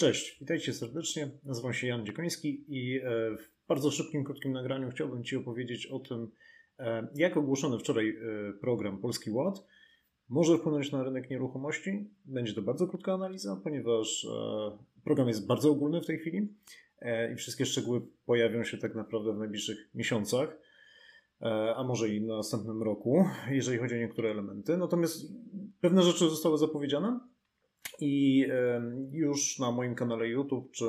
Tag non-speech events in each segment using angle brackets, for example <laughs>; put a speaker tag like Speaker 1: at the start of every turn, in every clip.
Speaker 1: Cześć, witajcie serdecznie. Nazywam się Jan Dziekoński i e, w bardzo szybkim, krótkim nagraniu chciałbym Ci opowiedzieć o tym, e, jak ogłoszony wczoraj e, program Polski Ład może wpłynąć na rynek nieruchomości. Będzie to bardzo krótka analiza, ponieważ program jest bardzo ogólny w tej chwili i wszystkie szczegóły pojawią się tak naprawdę w najbliższych miesiącach, a może i w następnym roku, jeżeli chodzi o niektóre elementy. Natomiast pewne rzeczy zostały zapowiedziane i już na moim kanale YouTube, czy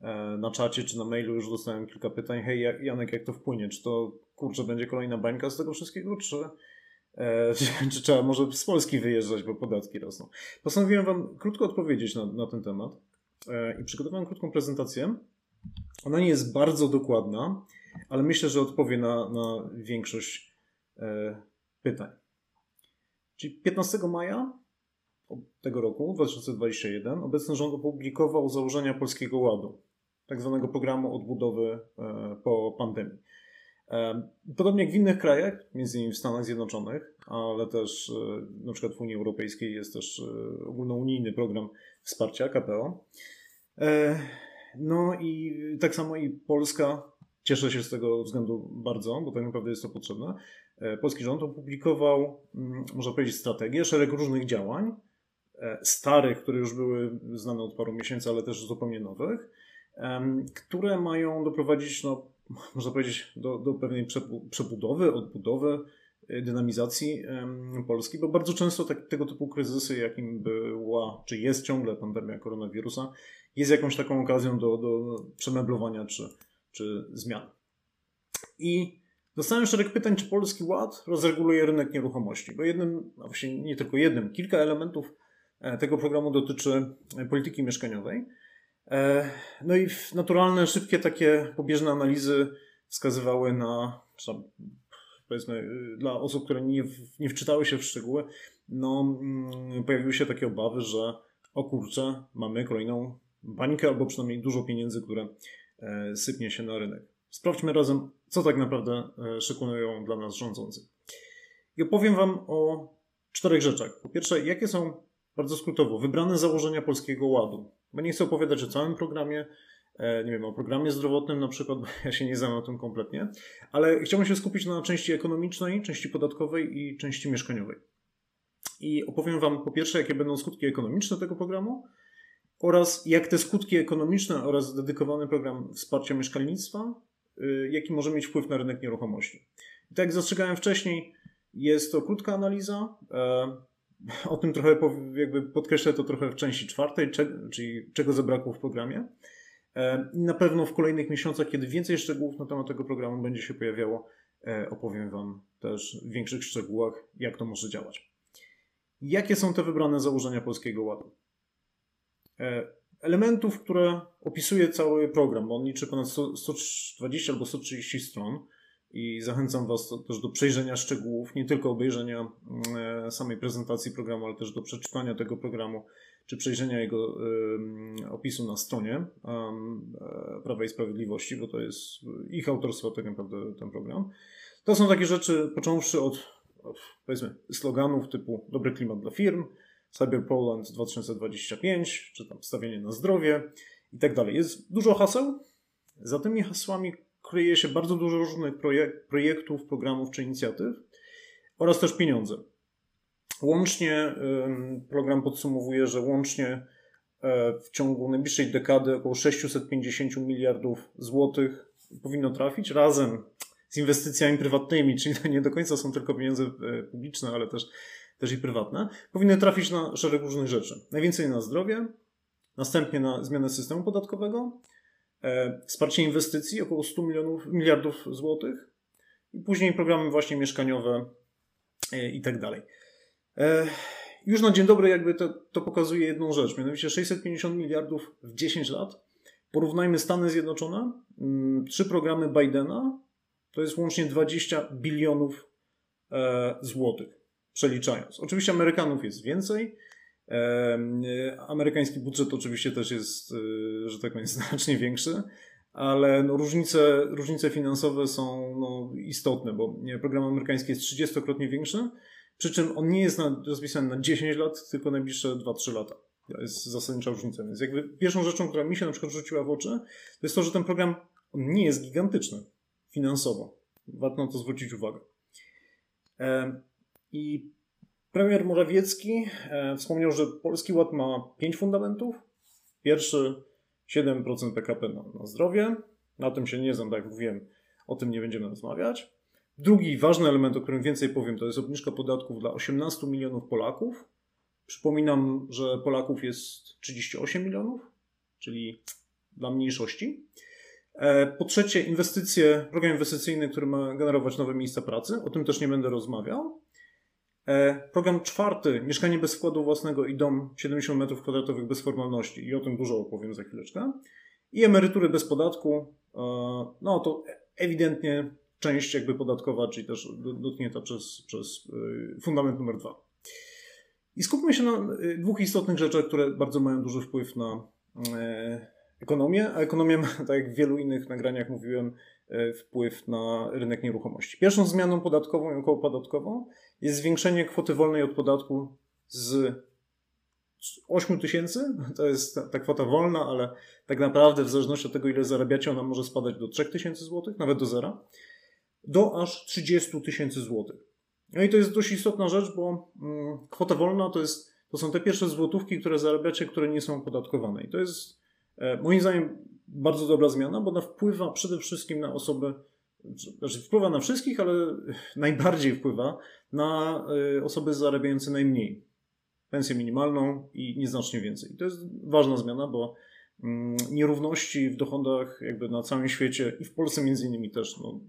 Speaker 1: e, na czacie, czy na mailu już dostałem kilka pytań. Hej, Janek, jak to wpłynie? Czy to kurczę będzie kolejna bańka z tego wszystkiego, czy, e, <laughs> czy, trzeba może z Polski wyjeżdżać, bo podatki rosną? Postanowiłem Wam krótko odpowiedzieć na, na ten temat e, i przygotowałem krótką prezentację. Ona nie jest bardzo dokładna, ale myślę, że odpowie na, na większość pytań. Czyli 15 maja tego roku, 2021, obecny rząd opublikował założenia Polskiego Ładu, tak zwanego programu odbudowy e, po pandemii. E, podobnie jak w innych krajach, między innymi w Stanach Zjednoczonych, ale też e, na przykład w Unii Europejskiej jest też ogólnounijny program wsparcia KPO. No i tak samo i Polska cieszę się z tego względu bardzo, bo tak naprawdę jest to potrzebne. Polski rząd opublikował, mm, można powiedzieć, strategię, szereg różnych działań, starych, które już były znane od paru miesięcy, ale też zupełnie nowych, które mają doprowadzić, no, można powiedzieć, do, do pewnej przebudowy, odbudowy, e, dynamizacji Polski, bo bardzo często tak, tego typu kryzysy, jakim była, czy jest ciągle pandemia koronawirusa, jest jakąś taką okazją do, do przemeblowania czy, czy zmian. I dostałem szereg pytań, czy Polski Ład rozreguluje rynek nieruchomości, bo jednym, a właściwie nie tylko jednym, kilka elementów E, tego programu dotyczy e, polityki mieszkaniowej. E, no i naturalne, szybkie takie pobieżne analizy wskazywały na, powiedzmy, dla osób, które nie, nie wczytały się w szczegóły, no, mm, pojawiły się takie obawy, że o kurczę, mamy kolejną bańkę albo przynajmniej dużo pieniędzy, które sypnie się na rynek. Sprawdźmy razem, co tak naprawdę szykują dla nas rządzący. I opowiem Wam o czterech rzeczach. Po pierwsze, jakie są bardzo skrótowo, wybrane założenia Polskiego Ładu. Bo nie chcę opowiadać o całym programie, e, nie wiem, o programie zdrowotnym na przykład, bo <laughs> ja się nie znam na tym kompletnie, ale chciałbym się skupić na części ekonomicznej, części podatkowej i części mieszkaniowej. I opowiem Wam po pierwsze, jakie będą skutki ekonomiczne tego programu oraz jak te skutki ekonomiczne oraz dedykowany program wsparcia mieszkalnictwa, y, jaki może mieć wpływ na rynek nieruchomości. I tak jak zastrzegałem wcześniej, jest to krótka analiza, e, o tym trochę jakby podkreślę to trochę w części czwartej, czyli czego zabrakło w programie. E, na pewno w kolejnych miesiącach, kiedy więcej szczegółów na temat tego programu będzie się pojawiało, e, opowiem Wam też w większych szczegółach, jak to może działać. Jakie są te wybrane założenia Polskiego Ładu? E, elementów, które opisuje cały program, on liczy ponad 120 albo 130 stron i zachęcam Was też do przejrzenia szczegółów, nie tylko obejrzenia mm, e, samej prezentacji programu, ale też do przeczytania tego programu, czy przejrzenia jego opisu na stronie e, Prawa i Sprawiedliwości, bo to jest ich autorstwo tak naprawdę ten program. To są takie rzeczy, począwszy od, od powiedzmy sloganów typu dobry klimat dla firm, Cyber Poland 2025, czy tam stawienie na zdrowie i tak dalej. Jest dużo haseł. Za tymi hasłami kryje się bardzo dużo różnych projek projektów, programów czy inicjatyw oraz też pieniądze. Łącznie program podsumowuje, że łącznie e, w ciągu najbliższej dekady około 650 miliardów złotych powinno trafić razem z inwestycjami prywatnymi, czyli to nie do końca są tylko pieniądze e, publiczne, ale też, też i prywatne, powinny trafić na szereg różnych rzeczy. Najwięcej na zdrowie, następnie na zmianę systemu podatkowego, wsparcie inwestycji około 100 milionów, miliardów złotych i później programy właśnie mieszkaniowe e, i tak dalej. E, już na dzień dobry jakby to, to pokazuje jedną rzecz, mianowicie 650 miliardów w 10 lat. Porównajmy Stany Zjednoczone, mm, trzy programy Bidena, to jest łącznie 20 bilionów e, złotych, przeliczając. Oczywiście Amerykanów jest więcej, Amerykański budżet oczywiście też jest, że tak powiem, <laughs> znacznie większy, ale no różnice, różnice finansowe są no istotne, bo program amerykański jest 30-krotnie większy, przy czym on nie jest rozpisany na 10 lat, tylko najbliższe 2-3 lata. To jest zasadnicza różnica. Więc jakby pierwszą rzeczą, która mi się na przykład rzuciła w oczy, to jest to, że ten program nie jest gigantyczny finansowo. Warto na to zwrócić uwagę. I premier Morawiecki e, wspomniał, że Polski Ład ma pięć fundamentów. Pierwszy 7% PKP na, na zdrowie. Na tym się nie znam, tak jak mówiłem, o tym nie będziemy rozmawiać. Drugi ważny element, o którym więcej powiem, to jest obniżka podatków dla 18 milionów Polaków. Przypominam, że Polaków jest 38 milionów, czyli dla mniejszości. E, po trzecie, inwestycje, program inwestycyjny, który ma generować nowe miejsca pracy. O tym też nie będę rozmawiał. E, program czwarty, mieszkanie bez wkładu własnego i dom 70 m2 bez formalności. I o tym dużo opowiem za chwileczkę. I emerytury bez podatku. E, no to ewidentnie część jakby podatkowa, czyli też dotknięta przez, przez fundament numer dwa. I skupmy się na dwóch istotnych rzeczach, które bardzo mają duży wpływ na ekonomię, a ekonomia ma, tak jak w wielu innych nagraniach mówiłem, e, wpływ na rynek nieruchomości. Pierwszą zmianą podatkową i okołopodatkową jest zwiększenie kwoty wolnej od podatku z 8 tysięcy, to jest ta, ta, kwota wolna, ale tak naprawdę w zależności od tego, ile zarabiacie, ona może spadać do 3 tysięcy złotych, nawet do zera, do aż 30 tysięcy złotych. No i to jest dość istotna rzecz, bo mm, kwota wolna to, jest, to są te pierwsze złotówki, które zarabiacie, które nie są opodatkowane. I to jest E, moim zdaniem bardzo dobra zmiana, bo ona wpływa przede wszystkim na osoby, znaczy wpływa na wszystkich, ale <laughs> najbardziej wpływa na e, osoby zarabiające najmniej. Pensję minimalną i nieznacznie więcej. To jest ważna zmiana, bo mm, nierówności w dochodach jakby na całym świecie i w Polsce między innymi też no,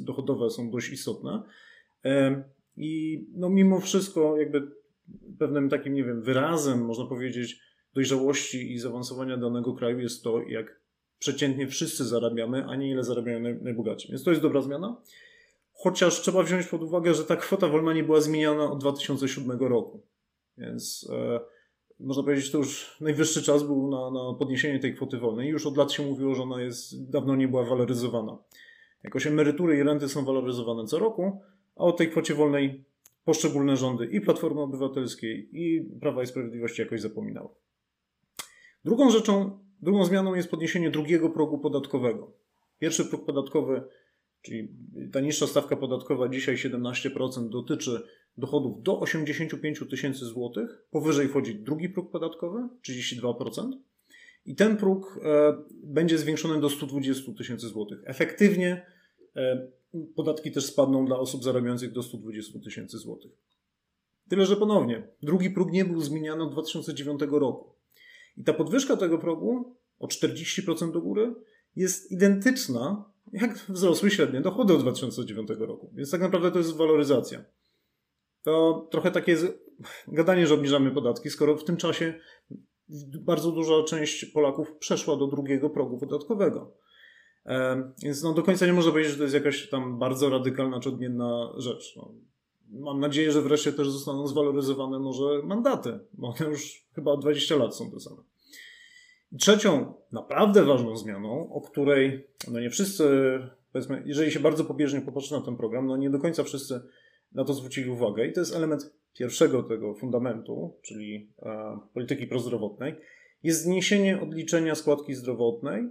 Speaker 1: dochodowe są dość istotne. E, I no, mimo wszystko jakby pewnym takim, nie wiem, wyrazem, można powiedzieć, dojrzałości i zaawansowania danego kraju jest to, jak przeciętnie wszyscy zarabiamy, a nie ile zarabiają naj, najbogatsi. Więc to jest dobra zmiana. Chociaż trzeba wziąć pod uwagę, że ta kwota wolna nie była zmieniana od 2007 roku. Więc e, można powiedzieć, że to już najwyższy czas był na, na podniesienie tej kwoty wolnej. Już od lat się mówiło, że ona jest dawno nie była waloryzowana. Jakoś emerytury i renty są waloryzowane co roku, a o tej kwocie wolnej poszczególne rządy i Platformy Obywatelskiej i Prawa i Sprawiedliwości jakoś zapominały. Drugą rzeczą, drugą zmianą jest podniesienie drugiego progu podatkowego. Pierwszy próg podatkowy, czyli ta niższa stawka podatkowa, dzisiaj 17%, dotyczy dochodów do 85 tysięcy złotych. Powyżej wchodzi drugi próg podatkowy, 32%. I ten próg e, będzie zwiększony do 120 tysięcy złotych. Efektywnie e, podatki też spadną dla osób zarabiających do 120 tysięcy złotych. Tyle, że ponownie, drugi próg nie był zmieniany od 2009 roku. I ta podwyżka tego progu o 40% do góry jest identyczna jak wzrosły średnie dochody od 2009 roku. Więc tak naprawdę to jest waloryzacja. To trochę takie jest gadanie, że obniżamy podatki, skoro w tym czasie bardzo duża część Polaków przeszła do drugiego progu podatkowego. Więc no, do końca nie można powiedzieć, że to jest jakaś tam bardzo radykalna czy odmienna rzecz. No, mam nadzieję, że wreszcie też zostaną zwaloryzowane może mandaty, bo one już chyba 20 lat są te same. Trzecią, naprawdę ważną zmianą, o której no nie wszyscy, powiedzmy, jeżeli się bardzo pobieżnie popatrzy na ten program, no nie do końca wszyscy na to zwrócili uwagę. I to jest element pierwszego tego fundamentu, czyli e, polityki prozdrowotnej, jest zniesienie odliczenia składki zdrowotnej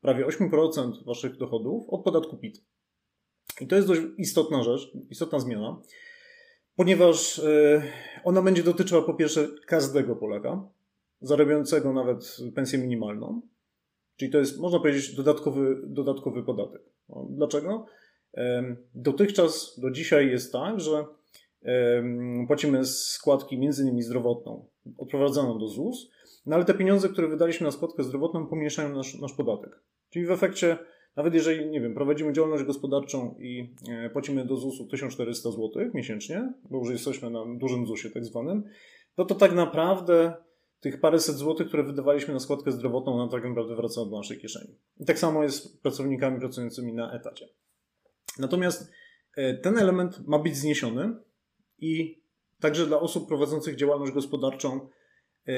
Speaker 1: prawie 8% waszych dochodów od podatku PIT. I to jest dość istotna rzecz, istotna zmiana, ponieważ e, ona będzie dotyczyła po pierwsze każdego Polaka, zarabiającego nawet pensję minimalną. Czyli to jest, można powiedzieć, dodatkowy, dodatkowy podatek. No, dlaczego? Dotychczas, do dzisiaj jest tak, że płacimy składki między innymi zdrowotną, odprowadzaną do ZUS, no ale te pieniądze, które wydaliśmy na składkę zdrowotną, pomniejszają nasz, nasz podatek. Czyli w efekcie Nawet jeżeli, nie wiem, prowadzimy działalność gospodarczą i e, płacimy do ZUS-u 1400 zł miesięcznie, bo już jesteśmy na dużym ZUS-ie tak zwanym, no to tak naprawdę tych paręset złotych, które wydawaliśmy na składkę zdrowotną, nam tak naprawdę wraca do naszej kieszeni. I tak samo jest z pracownikami pracującymi na etacie. Natomiast e, ten element ma być zniesiony i także dla osób prowadzących działalność gospodarczą e,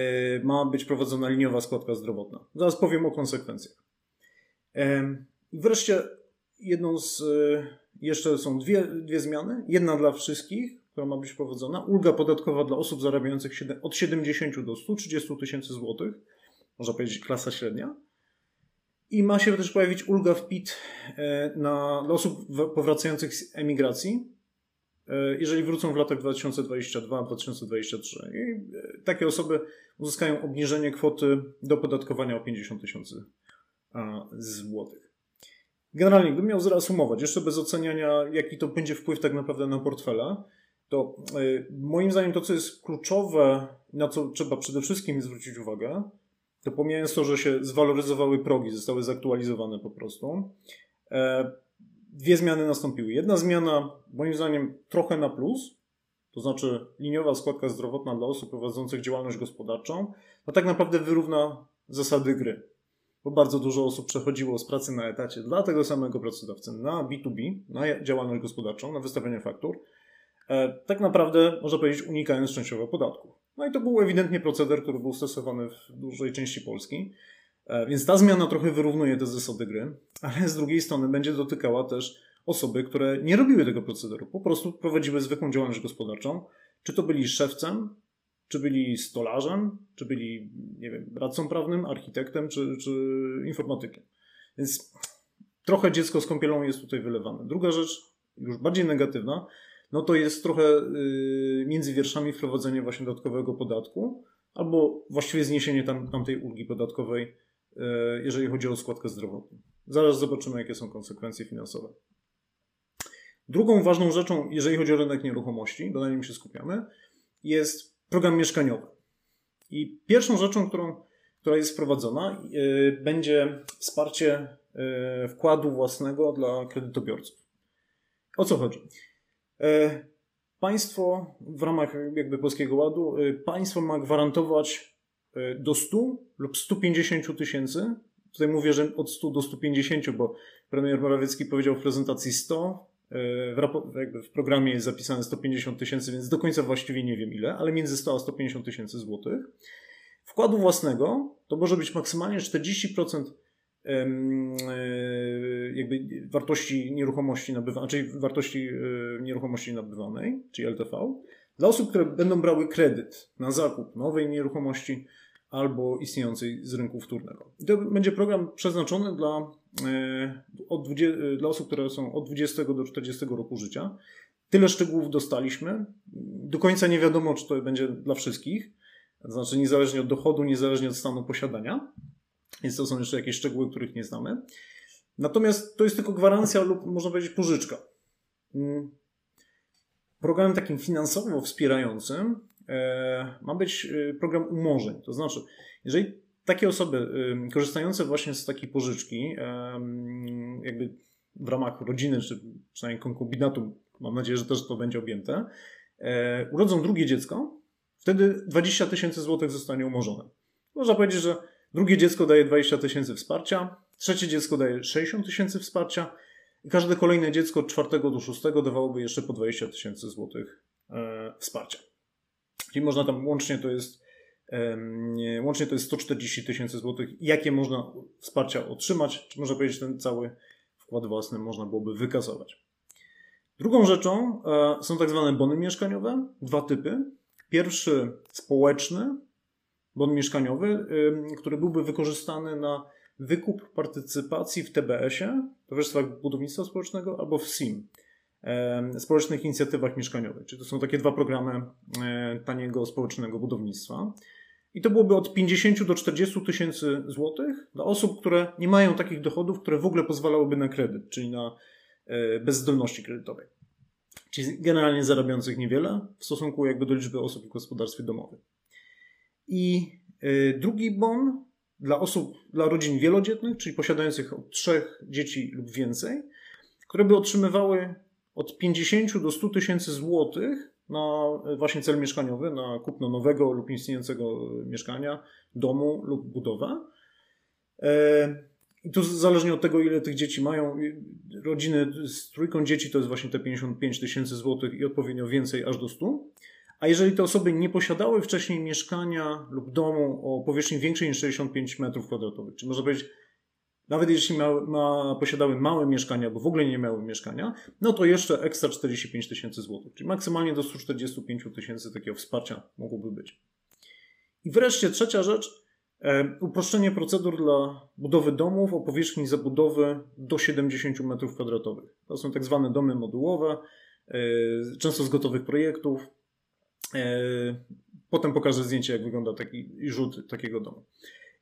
Speaker 1: ma być prowadzona liniowa składka zdrowotna. Zaraz powiem o konsekwencjach. I wreszcie jedną z, e, jeszcze są dwie, dwie zmiany. Jedna dla wszystkich, która ma być prowadzona. Ulga podatkowa dla osób zarabiających od 70 do 130 tysięcy złotych. Można powiedzieć klasa średnia. I ma się też pojawić ulga w PIT e, na, dla osób powracających z emigracji, e, jeżeli wrócą w latach 2022-2023. I takie osoby uzyskają obniżenie kwoty do podatkowania o 50 tysięcy złotych. Generalnie, gdybym miał zreasumować, jeszcze bez oceniania, jaki to będzie wpływ tak naprawdę na portfela, to y, moim zdaniem to, co jest kluczowe, na co trzeba przede wszystkim zwrócić uwagę, to pomijając to, że się zwaloryzowały progi, zostały zaktualizowane po prostu, e, dwie zmiany nastąpiły. Jedna zmiana, moim zdaniem, trochę na plus, to znaczy liniowa składka zdrowotna dla osób prowadzących działalność gospodarczą, no tak naprawdę wyrówna zasady gry bo bardzo dużo osób przechodziło z pracy na etacie dla tego samego pracodawcy na B2B, na działalność gospodarczą, na wystawianie faktur, e, tak naprawdę, można powiedzieć, unikając częściowo podatków. No i to był ewidentnie proceder, który był stosowany w dużej części Polski, e, więc ta zmiana trochę wyrównuje te zasady gry, ale z drugiej strony będzie dotykała też osoby, które nie robiły tego procederu, po prostu prowadziły zwykłą działalność gospodarczą, czy to byli szewcem, czy byli stolarzem, czy byli, nie wiem, radcą prawnym, architektem, czy, czy informatykiem. Więc trochę dziecko z kąpielą jest tutaj wylewane. Druga rzecz, już bardziej negatywna, no to jest trochę yy, między wierszami wprowadzenie właśnie dodatkowego podatku, albo właściwie zniesienie tam, tamtej ulgi podatkowej, yy, jeżeli chodzi o składkę zdrowotną. Zaraz zobaczymy, jakie są konsekwencje finansowe. Drugą ważną rzeczą, jeżeli chodzi o rynek nieruchomości, bo na nim się skupiamy, jest program mieszkaniowy. I pierwszą rzeczą, którą, która jest wprowadzona, yy, będzie wsparcie yy, wkładu własnego dla kredytobiorców. O co chodzi? Yy, państwo w ramach jakby Polskiego Ładu, państwo ma gwarantować do 100 lub 150 tysięcy. Tutaj mówię, że od 100 do 150, bo premier Morawiecki powiedział w prezentacji 100, w, w, programie jest zapisane 150 tysięcy, więc do końca właściwie nie wiem ile, ale między 100 a 150 tysięcy złotych. Wkładu własnego to może być maksymalnie 40% e, jakby wartości nieruchomości nabywanej, czyli wartości e, nieruchomości nabywanej, czyli LTV, dla osób, które będą brały kredyt na zakup nowej nieruchomości albo istniejącej z rynku wtórnego. I to będzie program przeznaczony dla E, od 20, e, dla osób, które są od 20 do 40 roku życia. Tyle szczegółów dostaliśmy. Do końca nie wiadomo, czy to będzie dla wszystkich. To znaczy, niezależnie od dochodu, niezależnie od stanu posiadania. Więc to są jeszcze jakieś szczegóły, których nie znamy. Natomiast to jest tylko gwarancja lub można powiedzieć pożyczka. Mm. Programem takim finansowo wspierającym e, ma być program umorzeń. To znaczy, jeżeli takie osoby korzystające właśnie z takiej pożyczki, jakby w ramach rodziny, czy przynajmniej konkubinatu, mam nadzieję, że też to będzie objęte, e, urodzą drugie dziecko, wtedy 20 tysięcy złotych zostanie umorzone. Można powiedzieć, że drugie dziecko daje 20 tysięcy wsparcia, trzecie dziecko daje 60 tysięcy wsparcia i każde kolejne dziecko od czwartego do szóstego dawałoby jeszcze po 20 tysięcy złotych e, wsparcia. Czyli można tam łącznie to jest Łącznie to jest 140 tysięcy złotych. Jakie można wsparcia otrzymać? Czy można powiedzieć, ten cały wkład własny można byłoby wykasować? Drugą rzeczą e, są tak zwane bony mieszkaniowe. Dwa typy. Pierwszy społeczny bon mieszkaniowy, który byłby wykorzystany na wykup partycypacji w TBS-ie, Towarzystwach Budownictwa Społecznego, albo w SIM, Społecznych Inicjatywach Mieszkaniowych. Czyli to są takie dwa programy e, taniego społecznego budownictwa. I to byłoby od 50 do 40 tysięcy złotych dla osób, które nie mają takich dochodów, które w ogóle pozwalałyby na kredyt, czyli na e, bezzdolności kredytowej. Czyli generalnie zarabiających niewiele w stosunku jakby do liczby osób w gospodarstwie domowym. I e, drugi bon dla osób, dla rodzin wielodzietnych, czyli posiadających od trzech dzieci lub więcej, które by otrzymywały od 50 do 100 tysięcy złotych na właśnie cel mieszkaniowy, na kupno nowego lub istniejącego mieszkania, domu lub budowę. E, I tu zależnie od tego, ile tych dzieci mają, rodziny z trójką dzieci to jest właśnie te 55 tysięcy złotych i odpowiednio więcej aż do 100. A jeżeli te osoby nie posiadały wcześniej mieszkania lub domu o powierzchni większej niż 65 m2, czyli można powiedzieć, nawet jeśli ma, ma, posiadały małe mieszkania, bo w ogóle nie miały mieszkania, no to jeszcze ekstra 45 tysięcy złotych, czyli maksymalnie do 145 tysięcy takiego wsparcia mogłoby być. I wreszcie trzecia rzecz, e, uproszczenie procedur dla budowy domów o powierzchni zabudowy do 70 m2. To są tak zwane domy modułowe, e, często z gotowych projektów. E, potem pokażę zdjęcie, jak wygląda taki rzut takiego domu.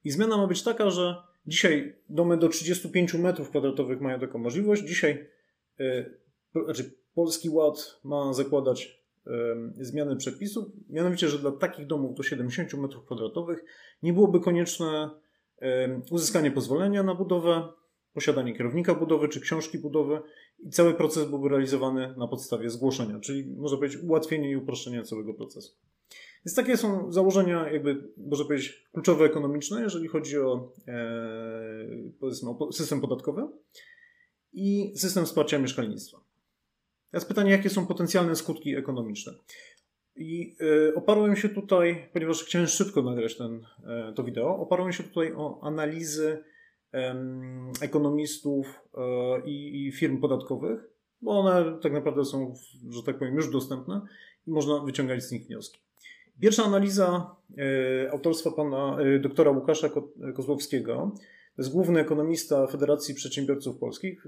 Speaker 1: I zmiana ma być taka, że dzisiaj domy do 35 m2 mają taką możliwość. Dzisiaj znaczy Polski Ład ma zakładać zmiany przepisów, mianowicie, że dla takich domów do 70 m2 nie byłoby konieczne uzyskanie pozwolenia na budowę, posiadanie kierownika budowy czy książki budowy i cały proces byłby realizowany na podstawie zgłoszenia, czyli można powiedzieć ułatwienie i uproszczenie całego procesu. Więc takie są założenia, jakby, można powiedzieć, kluczowe ekonomiczne, jeżeli chodzi o, e, o system podatkowy i system wsparcia mieszkalnictwa. Teraz pytanie, jakie są potencjalne skutki ekonomiczne? I y, oparłem się tutaj, ponieważ chciałem szybko nagrać ten, y, to wideo, oparłem się tutaj o analizy ekonomistów e, i, firm podatkowych, bo one tak naprawdę są, że tak powiem, już dostępne i można wyciągać z nich wnioski. Pierwsza analiza autorstwa pana doktora Łukasza Kozłowskiego, to jest główny ekonomista Federacji Przedsiębiorców Polskich,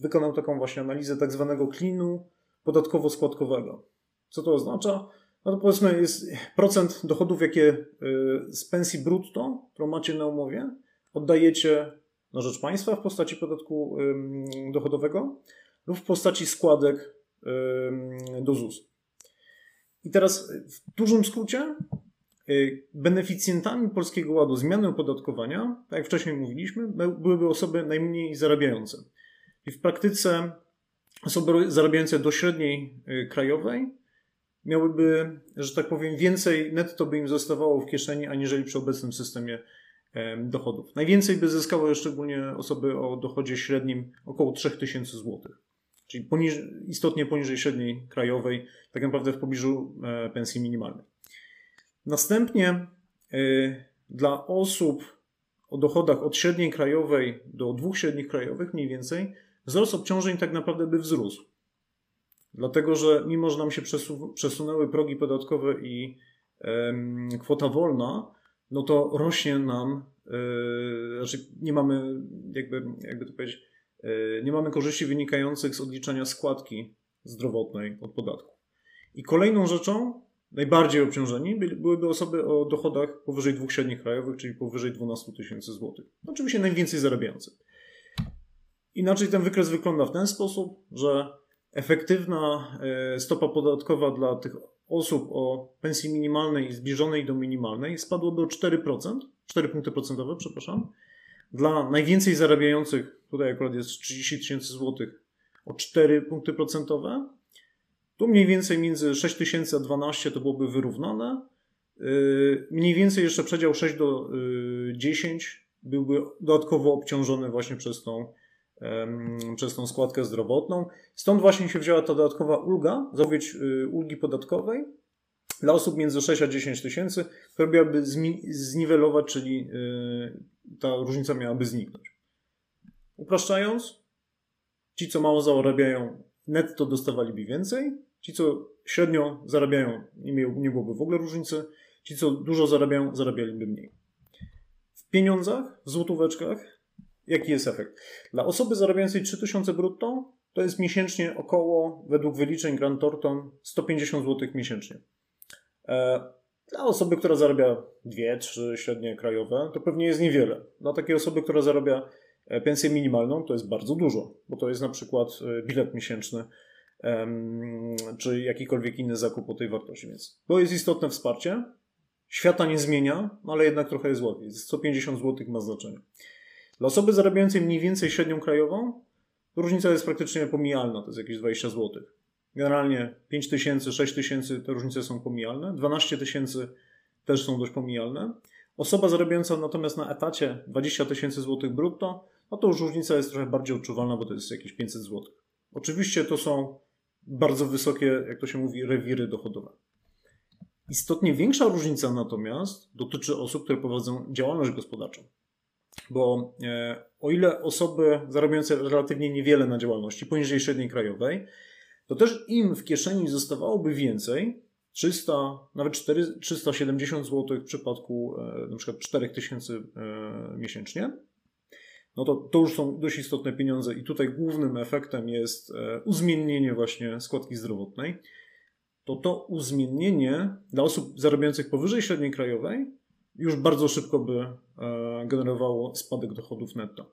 Speaker 1: wykonał taką właśnie analizę tak zwanego klinu podatkowo-składkowego. Co to oznacza? No to powiedzmy jest procent dochodów, jakie z pensji brutto, którą macie na umowie, oddajecie na rzecz państwa w postaci podatku dochodowego lub w postaci składek do ZUS. I teraz w dużym skrócie y, beneficjentami Polskiego Ładu zmiany opodatkowania, tak jak wcześniej mówiliśmy, byłyby osoby najmniej zarabiające. I w praktyce osoby zarabiające do średniej y, krajowej miałyby, że tak powiem, więcej netto by im zostawało w kieszeni, aniżeli przy obecnym systemie dochodów. Najwięcej by zyskały szczególnie osoby o dochodzie średnim około 3000 zł, czyli istotnie poniżej średniej krajowej, tak naprawdę w pobliżu e, pensji minimalnej. Następnie e, dla osób o dochodach od średniej krajowej do dwóch średnich krajowych mniej więcej wzrost obciążeń tak naprawdę by wzrósł. Dlatego, że mimo, że nam się przesu przesunęły progi podatkowe i kwota wolna, no to rośnie nam, yy, znaczy nie mamy, jakby, jakby to powiedzieć, yy, nie mamy korzyści wynikających z odliczania składki zdrowotnej od podatku. I kolejną rzeczą, najbardziej obciążeni, byłyby osoby o dochodach powyżej dwóch średnich krajowych, czyli powyżej 12 tysięcy złotych. Oczywiście najwięcej zarabiających. Inaczej ten wykres wygląda w ten sposób, że efektywna e, stopa podatkowa dla tych osób o pensji minimalnej i zbliżonej do minimalnej spadłaby o 4%, 4 punkty procentowe, przepraszam. Dla najwięcej zarabiających, tutaj akurat jest 30 tysięcy złotych, o 4 punkty procentowe. Tu mniej więcej między 6 tysięcy a 12 to byłoby wyrównane. E, mniej więcej jeszcze przedział 6 do 10 e, byłby dodatkowo obciążony właśnie przez tą przez tą składkę zdrowotną. Stąd właśnie się wzięła ta dodatkowa ulga, zapowiedź y, ulgi podatkowej dla osób między 6 a 10 tysięcy, która miałaby zniwelować, czyli y, ta różnica miałaby zniknąć. Upraszczając, ci, co mało zarabiają, netto dostawaliby więcej, ci, co średnio zarabiają, nie, byłoby w ogóle różnicy, ci, co dużo zarabiają, zarabialiby mniej. W pieniądzach, w złotóweczkach Jaki jest efekt? Dla osoby zarabiającej 3000 brutto to jest miesięcznie około, według wyliczeń Grant Thornton, 150 zł miesięcznie. E, dla osoby, która zarabia 2-3 średnie krajowe, to pewnie jest niewiele. Dla takiej osoby, która zarabia e, pensję minimalną, to jest bardzo dużo, bo to jest na przykład e, bilet miesięczny czy jakikolwiek inny zakup o tej wartości. Więc to jest istotne wsparcie. świata nie zmienia, ale jednak trochę jest łatwiej. 150 zł ma znaczenie. Dla osoby zarabiającej mniej więcej średnią krajową, różnica jest praktycznie pomijalna, to jest jakieś 20 zł. Generalnie 5 tysięcy, 6 tysięcy te różnice są pomijalne, 12 tysięcy też są dość pomijalne. Osoba zarabiająca natomiast na etacie 20 tysięcy złotych brutto, no to już różnica jest trochę bardziej odczuwalna, bo to jest jakieś 500 złotych. Oczywiście to są bardzo wysokie, jak to się mówi, rewiry dochodowe. Istotnie większa różnica natomiast dotyczy osób, które prowadzą działalność gospodarczą. Bo e, o ile osoby zarabiające relatywnie niewiele na działalności, poniżej średniej krajowej, to też im w kieszeni zostawałoby więcej, 300, nawet 4, 370 zł w przypadku e, na przykład 4000 e, miesięcznie, no to, to już są dość istotne pieniądze i tutaj głównym efektem jest uzmiennienie właśnie składki zdrowotnej. To to uzmiennienie dla osób zarabiających powyżej średniej krajowej już bardzo szybko by generowało spadek dochodów netto.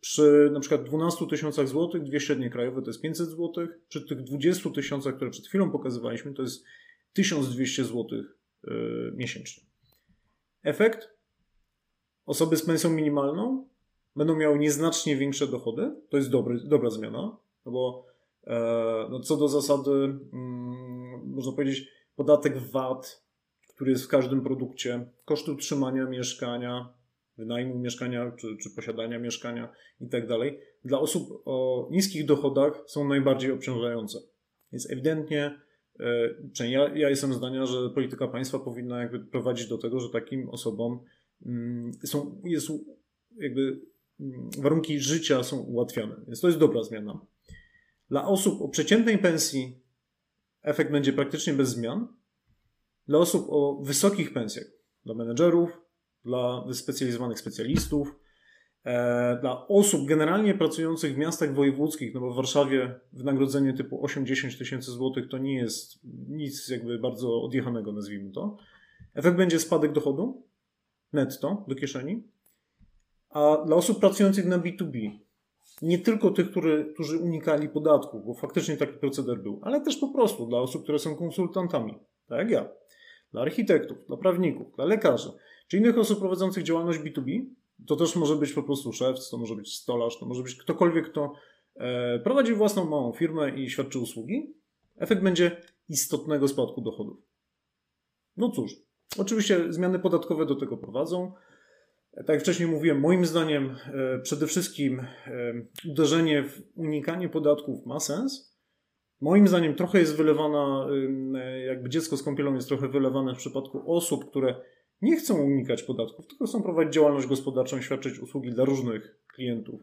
Speaker 1: Przy na przykład 12 tysiącach złotych, dwie średnie krajowe to jest 500 złotych. Przy tych 20 tysiącach, które przed chwilą pokazywaliśmy, to jest 1200 złotych yy, miesięcznie. Efekt? Osoby z pensją minimalną będą miały nieznacznie większe dochody. To jest dobry, dobra zmiana, no bo e, no co do zasady, mm, można powiedzieć, podatek VAT, który jest w każdym produkcie, koszty utrzymania mieszkania, wynajmu mieszkania czy, czy posiadania mieszkania i tak dla osób o niskich dochodach są najbardziej obciążające. Więc ewidentnie e, ja, ja jestem zdania, że polityka państwa powinna jakby prowadzić do tego, że takim osobom mm, są, jest jakby mm, warunki życia są ułatwiane. Więc to jest dobra zmiana. Dla osób o przeciętnej pensji efekt będzie praktycznie bez zmian. Dla osób o wysokich pensjach, dla menedżerów, dla wyspecjalizowanych specjalistów, e, dla osób generalnie pracujących w miastach wojewódzkich, no bo w Warszawie wynagrodzenie typu 8-10 tysięcy złotych to nie jest nic jakby bardzo odjechanego, nazwijmy to. Efekt będzie spadek dochodu netto do kieszeni, a dla osób pracujących na B2B, nie tylko tych, który, którzy unikali podatków, bo faktycznie taki proceder był, ale też po prostu dla osób, które są konsultantami, tak jak ja, dla architektów, dla prawników, dla lekarzy, czy innych osób prowadzących działalność B2B. To też może być po prostu szef, to może być stolarz, to może być ktokolwiek, kto e, prowadzi własną małą firmę i świadczy usługi. Efekt będzie istotnego spadku dochodów. No cóż, oczywiście zmiany podatkowe do tego prowadzą. Tak jak wcześniej mówiłem, moim zdaniem e, przede wszystkim e, uderzenie w unikanie podatków ma sens. Moim zdaniem trochę jest wylewana, jakby dziecko z kąpielą jest trochę wylewane w przypadku osób, które nie chcą unikać podatków, tylko chcą prowadzić działalność gospodarczą, świadczyć usługi dla różnych klientów.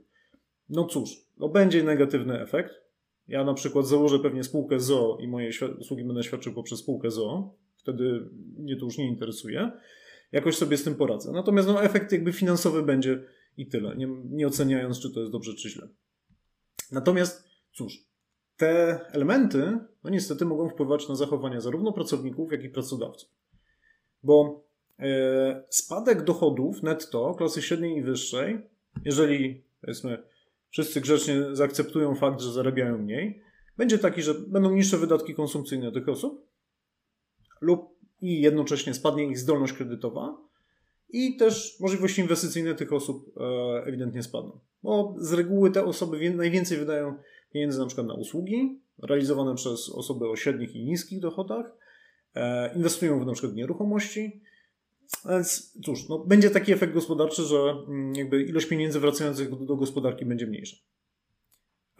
Speaker 1: No cóż, no będzie negatywny efekt. Ja na przykład założę pewnie spółkę ZO i moje usługi będę świadczył poprzez spółkę ZO. Wtedy mnie to już nie interesuje. Jakoś sobie z tym poradzę. Natomiast no, efekt jakby finansowy będzie i tyle, nie, nie oceniając, czy to jest dobrze, czy źle. Natomiast cóż, te elementy, no niestety mogą wpływać na zachowania zarówno pracowników, jak i pracodawców. Bo E, spadek dochodów netto klasy średniej i wyższej, jeżeli powiedzmy wszyscy grzecznie zaakceptują fakt, że zarabiają mniej, będzie taki, że będą niższe wydatki konsumpcyjne tych osób lub i jednocześnie spadnie ich zdolność kredytowa i też możliwości inwestycyjne tych osób e, ewidentnie spadną. Bo z reguły te osoby najwięcej wydają pieniędzy na przykład na usługi realizowane przez osoby o średnich i niskich dochodach, e, inwestują w na przykład nieruchomości, więc cóż, no, będzie taki efekt gospodarczy, że mm, jakby ilość pieniędzy wracających do, gospodarki będzie mniejsza.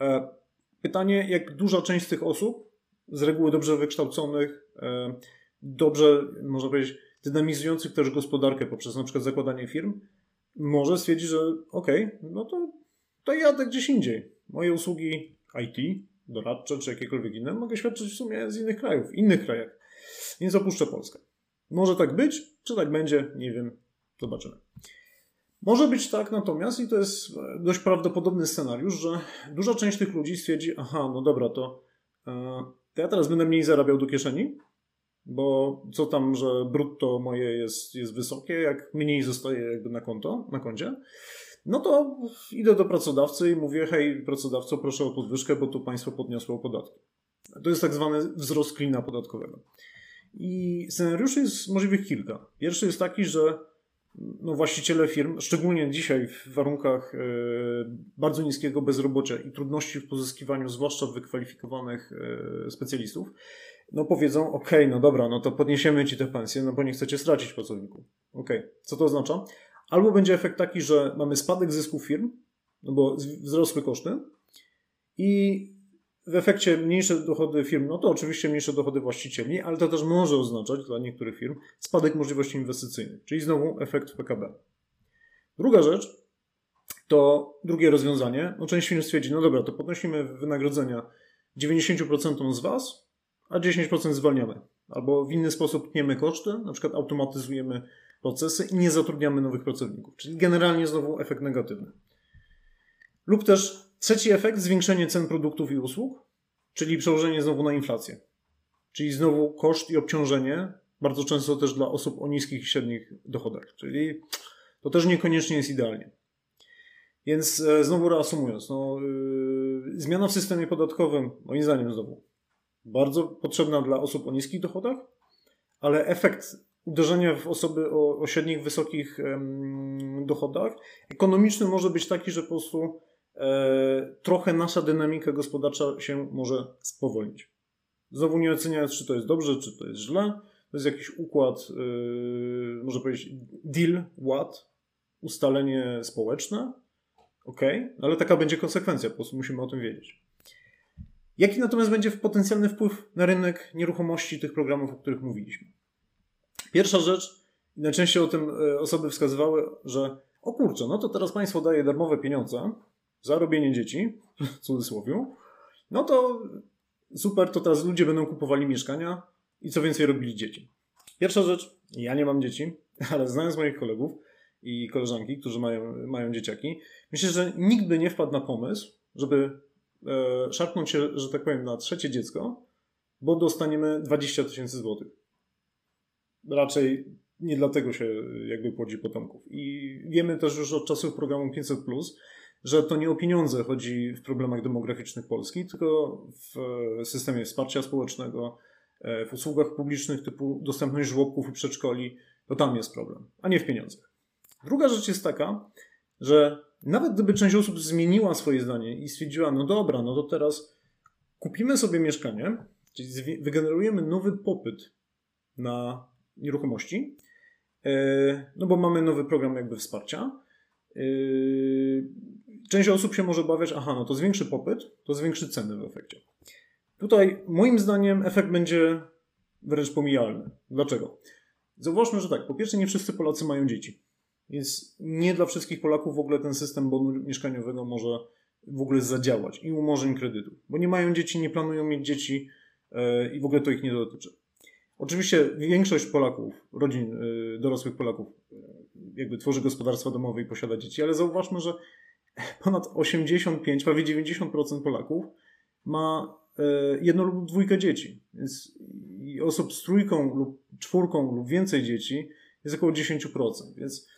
Speaker 1: E, pytanie, jak duża część z tych osób, z reguły dobrze wykształconych, e, dobrze, można powiedzieć, dynamizujących też gospodarkę poprzez na przykład zakładanie firm, może stwierdzić, że okej, okay, no to, to jadę gdzieś indziej. Moje usługi IT, doradcze czy jakiekolwiek inne mogę świadczyć w sumie z innych krajów, w innych krajach, więc opuszczę Polskę. Może tak być, czy tak będzie, nie wiem, zobaczymy. Może być tak natomiast, i to jest dość prawdopodobny scenariusz, że duża część tych ludzi stwierdzi, aha, no dobra, to, e, to ja teraz będę mniej zarabiał do kieszeni, bo co tam, że brutto moje jest, jest wysokie, jak mniej zostaje jakby na konto, na koncie, no to idę do pracodawcy i mówię, hej pracodawco, proszę o podwyżkę, bo tu państwo podniosło podatki. To jest tak zwany wzrost klina podatkowego. I scenariuszy jest możliwych kilka. Pierwszy jest taki, że no, właściciele firm, szczególnie dzisiaj w warunkach e, bardzo niskiego bezrobocia i trudności w pozyskiwaniu zwłaszcza wykwalifikowanych e, specjalistów, no powiedzą, ok, no dobra, no to podniesiemy ci te pensje, no bo nie chcecie stracić pracowników. Ok, co to oznacza? Albo będzie efekt taki, że mamy spadek zysków firm, no bo wzrosły koszty i w efekcie mniejsze dochody firm, no to oczywiście mniejsze dochody właścicieli, ale to też może oznaczać dla niektórych firm spadek możliwości inwestycyjnych, czyli znowu efekt PKB. Druga rzecz to drugie rozwiązanie. No część firm stwierdzi, no dobra, to podnosimy wynagrodzenia 90% z Was, a 10% zwalniamy. Albo w inny sposób tniemy koszty, na przykład automatyzujemy procesy i nie zatrudniamy nowych pracowników. Czyli generalnie znowu efekt negatywny. Lub też trzeci efekt, zwiększenie cen produktów i usług, czyli przełożenie znowu na inflację. Czyli znowu koszt i obciążenie, bardzo często też dla osób o niskich i średnich dochodach. Czyli to też niekoniecznie jest idealnie. Więc e, znowu reasumując, no, yy, zmiana w systemie podatkowym, moim zdaniem znowu, bardzo potrzebna dla osób o niskich dochodach, ale efekt uderzenia w osoby o, o średnich, wysokich dochodach ekonomiczny może być taki, że po prostu e, trochę nasza dynamika gospodarcza się może spowolnić. Znowu nie oceniając, czy to jest dobrze, czy to jest źle. To jest jakiś układ, yy, może powiedzieć, deal, ład, ustalenie społeczne. Ok, ale taka będzie konsekwencja, po prostu musimy o tym wiedzieć. Jaki natomiast będzie potencjalny wpływ na rynek nieruchomości tych programów, o których mówiliśmy? Pierwsza rzecz, najczęściej o tym e, osoby wskazywały, że o kurczę, no to teraz państwo daje darmowe pieniądze za robienie dzieci, w cudzysłowie, no to super, to teraz ludzie będą kupowali mieszkania i co więcej robili dzieci. Pierwsza rzecz, ja nie mam dzieci, <laughs> ale znając moich kolegów i koleżanki, którzy mają, mają dzieciaki, myślę, że nikt by nie wpadł na pomysł, żeby e, szarpnąć się, że tak powiem, na trzecie dziecko, bo dostaniemy 20 tysięcy złotych raczej nie dlatego się jakby płodzi potomków. I wiemy też już od czasów programu 500, że to nie o pieniądze chodzi w problemach demograficznych Polski, tylko w systemie wsparcia społecznego, w usługach publicznych typu dostępność żłobków i przedszkoli. To tam jest problem, a nie w pieniądzach. Druga rzecz jest taka, że nawet gdyby część osób zmieniła swoje zdanie i stwierdziła, no dobra, no to teraz kupimy sobie mieszkanie, czyli wygenerujemy nowy popyt na nieruchomości, e, no bo mamy nowy program jakby wsparcia. E, część osób się może obawiać, aha, no to zwiększy popyt, to zwiększy ceny w efekcie. Tutaj moim zdaniem efekt będzie wręcz pomijalny. Dlaczego? Zauważmy, że tak, po pierwsze nie wszyscy Polacy mają dzieci. Więc nie dla wszystkich Polaków w ogóle ten system bonu mieszkaniowego może w ogóle zadziałać i umorzeń kredytu, bo nie mają dzieci, nie planują mieć dzieci e, i w ogóle to ich nie dotyczy. Oczywiście większość Polaków, rodzin y, dorosłych Polaków, y, jakby tworzy gospodarstwa domowe i posiada dzieci, ale zauważmy, że ponad 85, prawie 90% Polaków ma y, jedno lub dwójkę dzieci. Więc osób z trójką lub czwórką lub więcej dzieci jest około 10%. Więc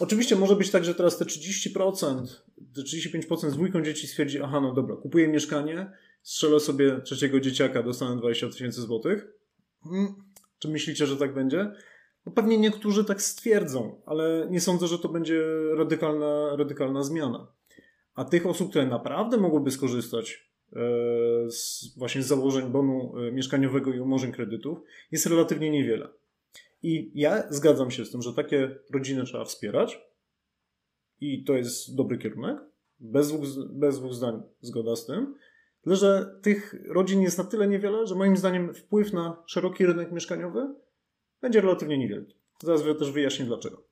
Speaker 1: oczywiście może być tak, że teraz te 30%, te 35% z dwójką dzieci stwierdzi, aha, no dobra, kupuję mieszkanie, strzelę sobie trzeciego dzieciaka, dostanę 20 tysięcy złotych Hmm, czy myślicie, że tak będzie? No pewnie niektórzy tak stwierdzą, ale nie sądzę, że to będzie radykalna, radykalna zmiana. A tych osób, które naprawdę mogłyby skorzystać e, z, właśnie z założeń bonu e, mieszkaniowego i umorzeń kredytów, jest relatywnie niewiele. I ja zgadzam się z tym, że takie rodziny trzeba wspierać i to jest dobry kierunek. Bez dwóch, bez dwóch zdań zgoda z tym. Tyle, że tych rodzin jest na tyle niewiele, że moim zdaniem wpływ na szeroki rynek mieszkaniowy będzie relatywnie niewielki. Zaraz też wyjaśnię dlaczego.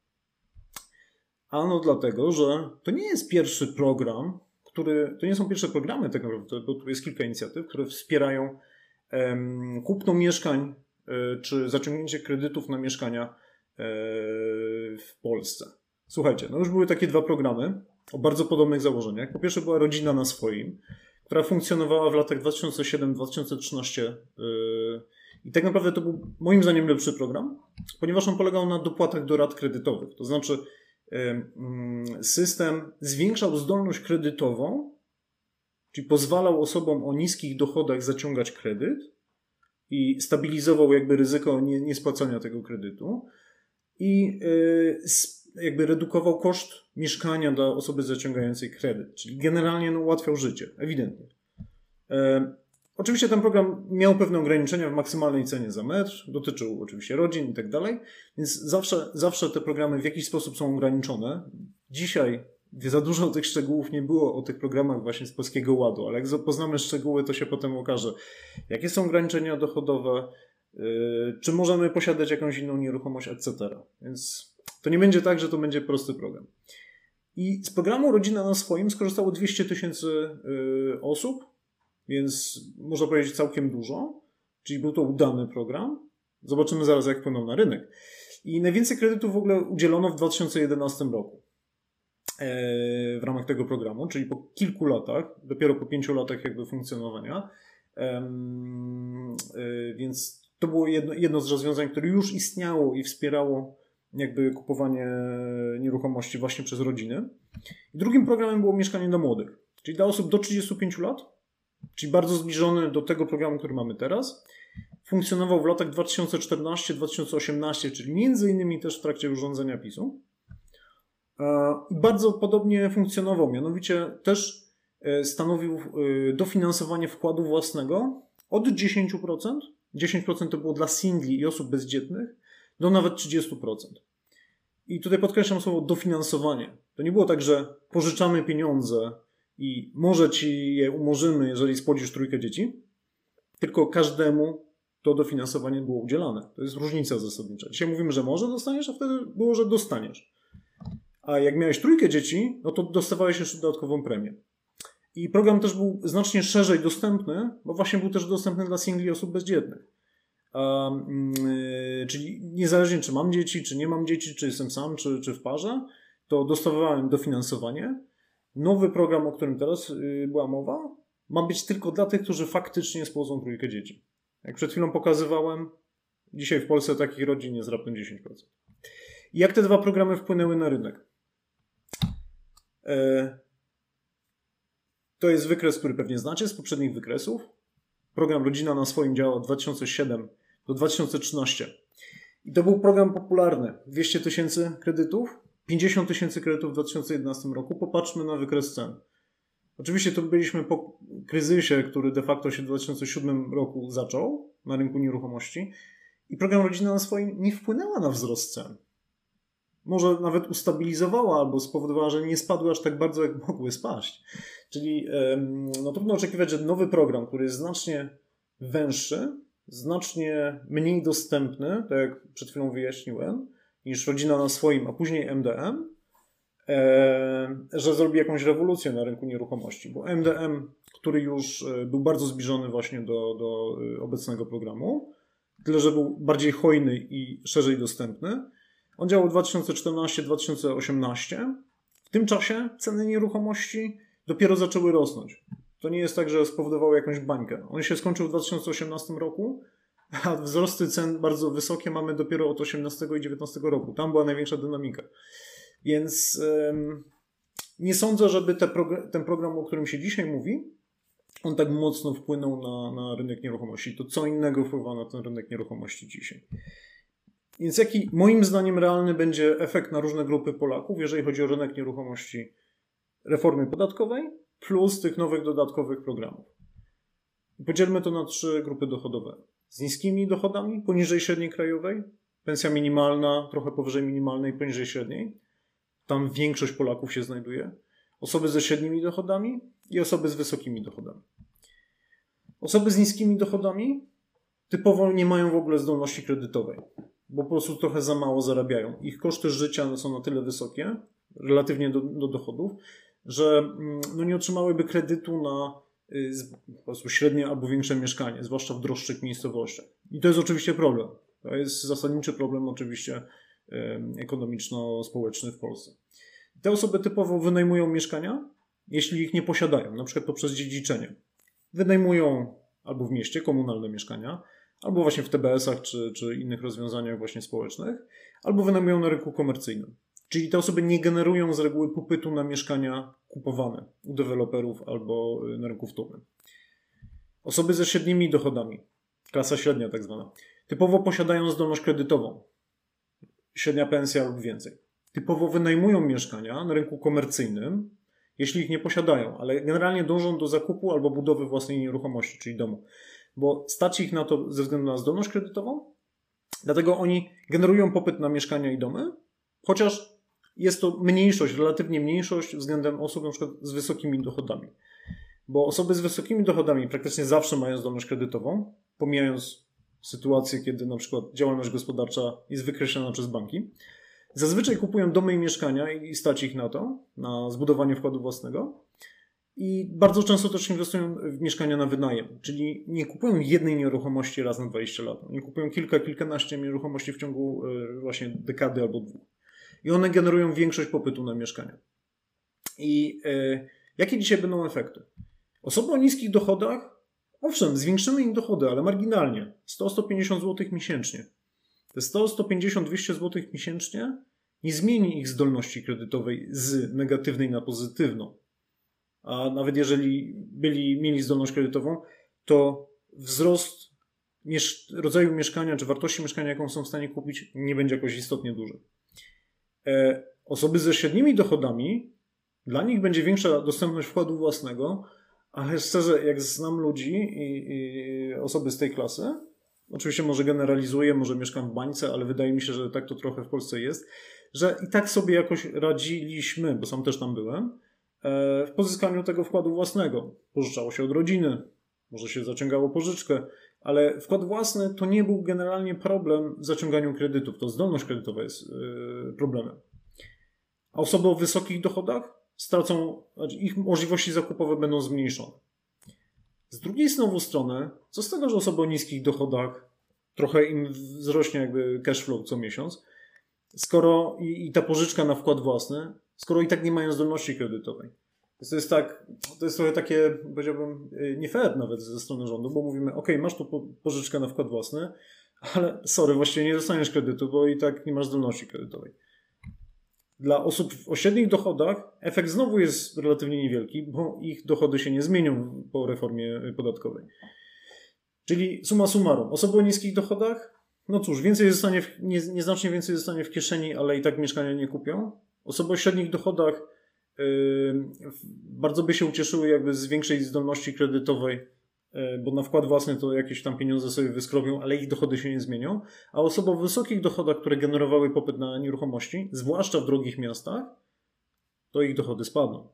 Speaker 1: Ano dlatego, że to nie jest pierwszy program, który, to nie są pierwsze programy tak naprawdę, bo tu jest kilka inicjatyw, które wspierają um, kupno mieszkań y, czy zaciągnięcie kredytów na mieszkania y, w Polsce. Słuchajcie, no już były takie dwa programy o bardzo podobnych założeniach. Po pierwsze była rodzina na swoim, która funkcjonowała w latach 2007-2013. Y, I tak naprawdę to był moim zdaniem lepszy program, ponieważ on polegał na dopłatach do rat kredytowych. To znaczy, y, mm, system zwiększał zdolność kredytową, czyli pozwalał osobom o niskich dochodach zaciągać kredyt i stabilizował jakby ryzyko nie, niespłacania tego kredytu i yy, jakby redukował koszt mieszkania dla osoby zaciągającej kredyt, czyli generalnie no, ułatwiał życie, ewidentnie. Yy, oczywiście ten program miał pewne ograniczenia w maksymalnej cenie za metr, dotyczył oczywiście rodzin i tak dalej, więc zawsze, zawsze te programy w jakiś sposób są ograniczone. Dzisiaj za dużo tych szczegółów nie było o tych programach właśnie z Polskiego Ładu, ale jak poznamy szczegóły, to się potem okaże, jakie są ograniczenia dochodowe, yy, czy możemy posiadać jakąś inną nieruchomość, etc. Więc to nie będzie tak, że to będzie prosty program. I z programu Rodzina na swoim skorzystało 200 tysięcy yy, osób, więc można powiedzieć całkiem dużo, czyli był to udany program. Zobaczymy zaraz, jak wpłynął na rynek. I najwięcej kredytów w ogóle udzielono w 2011 roku. E, w ramach tego programu, czyli po kilku latach, dopiero po pięciu latach jakby funkcjonowania. E, więc to było jedno, jedno z rozwiązań, które już istniało i wspierało jakby kupowanie nieruchomości właśnie przez rodziny. Drugim programem było mieszkanie dla młodych, czyli dla osób do 35 lat, czyli bardzo zbliżony do tego programu, który mamy teraz. Funkcjonował w latach 2014-2018, czyli między innymi też w trakcie urządzenia PiSu. I bardzo podobnie funkcjonował, mianowicie też e, stanowił e, dofinansowanie wkładu własnego od 10%, 10% to było dla singli i osób bezdzietnych, do nawet 30%. I tutaj podkreślam słowo dofinansowanie. To nie było tak, że pożyczamy pieniądze i może ci je umorzymy, jeżeli spłodzisz trójkę dzieci, tylko każdemu to dofinansowanie było udzielane. To jest różnica zasadnicza. Dzisiaj mówimy, że może dostaniesz, a wtedy było, że dostaniesz. A jak miałeś trójkę dzieci, no to dostawałeś jeszcze dodatkową premię. I program też był znacznie szerzej dostępny, bo właśnie był też dostępny dla singli osób bezdzietnych. Um, yy, czyli niezależnie czy mam dzieci, czy nie mam dzieci, czy jestem sam, czy, czy w parze, to dostawałem dofinansowanie. Nowy program, o którym teraz yy, była mowa, ma być tylko dla tych, którzy faktycznie spłodzą trójkę dzieci. Jak przed chwilą pokazywałem, dzisiaj w Polsce takich rodzin jest raptem 10%. I jak te dwa programy wpłynęły na rynek? E, to jest wykres, który pewnie znacie z poprzednich wykresów. Program Rodzina na swoim działa od 2007 do 2013. I to był program popularny. 200 tysięcy kredytów, 50 tysięcy kredytów w 2011 roku. Popatrzmy na wykres cen. Oczywiście to byliśmy po kryzysie, który de facto się w 2007 roku zaczął na rynku nieruchomości i program Rodzina na swoim nie wpłynęła na wzrost cen może nawet ustabilizowała albo spowodowała, że nie spadły aż tak bardzo, jak mogły spaść. Czyli no, trudno oczekiwać, że nowy program, który jest znacznie węższy, znacznie mniej dostępny, tak jak przed chwilą wyjaśniłem, niż rodzina na swoim, a później MDM, że zrobi jakąś rewolucję na rynku nieruchomości, bo MDM, który już e, był bardzo zbliżony właśnie do, do e, obecnego programu, tyle że był bardziej hojny i szerzej dostępny, on działał 2014-2018. W tym czasie ceny nieruchomości dopiero zaczęły rosnąć. To nie jest tak, że spowodowało jakąś bańkę. On się skończył w 2018 roku, a wzrosty cen bardzo wysokie mamy dopiero od 18 i 19 roku. Tam była największa dynamika. Więc ym, nie sądzę, żeby te progr ten program, o którym się dzisiaj mówi, on tak mocno wpłynął na, na rynek nieruchomości. To co innego wpływa na ten rynek nieruchomości dzisiaj. Więc jaki moim zdaniem realny będzie efekt na różne grupy Polaków, jeżeli chodzi o rynek nieruchomości reformy podatkowej plus tych nowych dodatkowych programów? Podzielmy to na trzy grupy dochodowe. Z niskimi dochodami, poniżej średniej krajowej, pensja minimalna, trochę powyżej minimalnej, poniżej średniej. Tam większość Polaków się znajduje. Osoby ze średnimi dochodami i osoby z wysokimi dochodami. Osoby z niskimi dochodami typowo nie mają w ogóle zdolności kredytowej bo po prostu trochę za mało zarabiają. Ich koszty życia są na tyle wysokie, relatywnie do, do dochodów, że mm, no nie otrzymałyby kredytu na y, po prostu średnie albo większe mieszkanie, zwłaszcza w droższych miejscowościach. I to jest oczywiście problem. To jest zasadniczy problem oczywiście ekonomiczno-społeczny w Polsce. Te osoby typowo wynajmują mieszkania, jeśli ich nie posiadają, na przykład poprzez dziedziczenie. Wynajmują albo w mieście komunalne mieszkania, albo właśnie w TBS-ach czy, czy innych rozwiązaniach właśnie społecznych, albo wynajmują na rynku komercyjnym. Czyli te osoby nie generują z reguły popytu na mieszkania kupowane u deweloperów albo y, na rynku wtórnym. Osoby ze średnimi dochodami. klasa średnia tak zwana, typowo posiadają zdolność kredytową, średnia pensja lub więcej. Typowo wynajmują mieszkania na rynku komercyjnym, jeśli ich nie posiadają, ale generalnie dążą do zakupu albo budowy własnej nieruchomości, czyli domu, bo stać ich na to ze względu na zdolność kredytową, dlatego oni generują popyt na mieszkania i domy, chociaż jest to mniejszość, relatywnie mniejszość względem osób na przykład z wysokimi dochodami. Bo osoby z wysokimi dochodami praktycznie zawsze mają zdolność kredytową, pomijając sytuację, kiedy na przykład działalność gospodarcza jest wykreślona przez banki. Zazwyczaj kupują domy i mieszkania i stać ich na to, na zbudowanie wkładu własnego. I bardzo często też inwestują w mieszkania na wynajem, czyli nie kupują jednej nieruchomości raz na 20 lat. Nie kupują kilka, kilkanaście nieruchomości w ciągu e, właśnie dekady albo dwóch. I one generują większość popytu na mieszkania. I e, jakie dzisiaj będą efekty? Osoby o niskich dochodach, owszem, zwiększymy im dochody, ale marginalnie. 100-150 zł miesięcznie. Te 100-150-200 zł miesięcznie nie zmieni ich zdolności kredytowej z negatywnej na pozytywną. A nawet jeżeli byli, mieli zdolność kredytową, to wzrost rodzaju mieszkania czy wartości mieszkania, jaką są w stanie kupić, nie będzie jakoś istotnie duży. E, osoby ze średnimi dochodami, dla nich będzie większa dostępność wkładu własnego, ale szczerze, jak znam ludzi i, i osoby z tej klasy, oczywiście może generalizuję, może mieszkam w bańce, ale wydaje mi się, że tak to trochę w Polsce jest, że i tak sobie jakoś radziliśmy, bo sam też tam byłem, e, w pozyskaniu tego wkładu własnego. Pożyczało się od rodziny, może się zaciągało pożyczkę, ale wkład własny to nie był generalnie problem w zaciąganiu kredytów. To zdolność kredytowa jest e, problemem. A osoby o wysokich dochodach stracą, znaczy ich możliwości zakupowe będą zmniejszone. Z drugiej znowu strony, co z tego, że osoby o niskich dochodach trochę im wzrośnie jakby cash flow co miesiąc, skoro i, i ta pożyczka na wkład własny, skoro i tak nie mają zdolności kredytowej. To jest tak, to jest trochę takie, powiedziałbym, y, nie fair nawet ze strony rządu, bo mówimy, ok, masz tu pożyczkę na wkład własny, ale sorry, właściwie nie dostaniesz kredytu, bo i tak nie masz zdolności kredytowej. Dla osób w średnich dochodach efekt znowu jest relatywnie niewielki, bo ich dochody się nie zmienią po reformie podatkowej. Czyli suma summarum, osoby o niskich dochodach, no cóż, więcej zostanie, w, nie, nieznacznie więcej zostanie w kieszeni, ale i tak mieszkania nie kupią. Osoby o średnich dochodach bardzo by się ucieszyły jakby z większej zdolności kredytowej E, bo na wkład własny to jakieś tam pieniądze sobie wyskrobią, ale ich dochody się nie zmienią, a osoby o wysokich dochodach, które generowały popyt na nieruchomości, zwłaszcza w drogich miastach, to ich dochody spadną.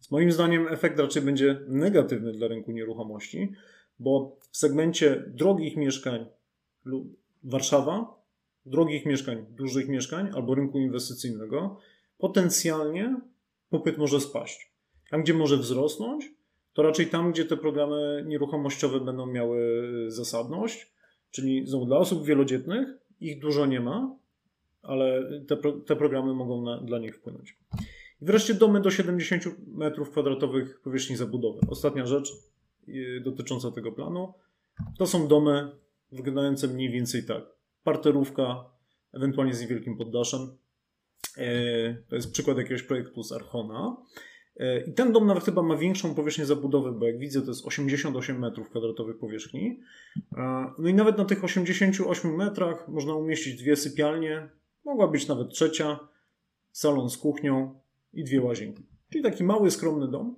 Speaker 1: Z moim zdaniem efekt raczej będzie negatywny dla rynku nieruchomości, bo w segmencie drogich mieszkań Warszawa, drogich mieszkań, dużych mieszkań albo rynku inwestycyjnego, potencjalnie popyt może spaść. Tam, gdzie może wzrosnąć, to raczej tam, gdzie te programy nieruchomościowe będą miały zasadność, czyli znowu dla osób wielodzietnych, ich dużo nie ma, ale te, te programy mogą na, dla nich wpłynąć. I wreszcie domy do 70 m2 powierzchni zabudowy. Ostatnia rzecz y, dotycząca tego planu. To są domy wyglądające mniej więcej tak. Parterówka, ewentualnie z niewielkim poddaszem. E, to jest przykład jakiegoś projektu z Archona. E, I ten dom nawet chyba ma większą powierzchnię zabudowy, bo jak widzę, to jest 88 metrów kwadratowych powierzchni. E, no i nawet na tych 88 metrach można umieścić dwie sypialnie, mogła być nawet trzecia, salon z kuchnią i dwie łazienki. Czyli taki mały, skromny dom,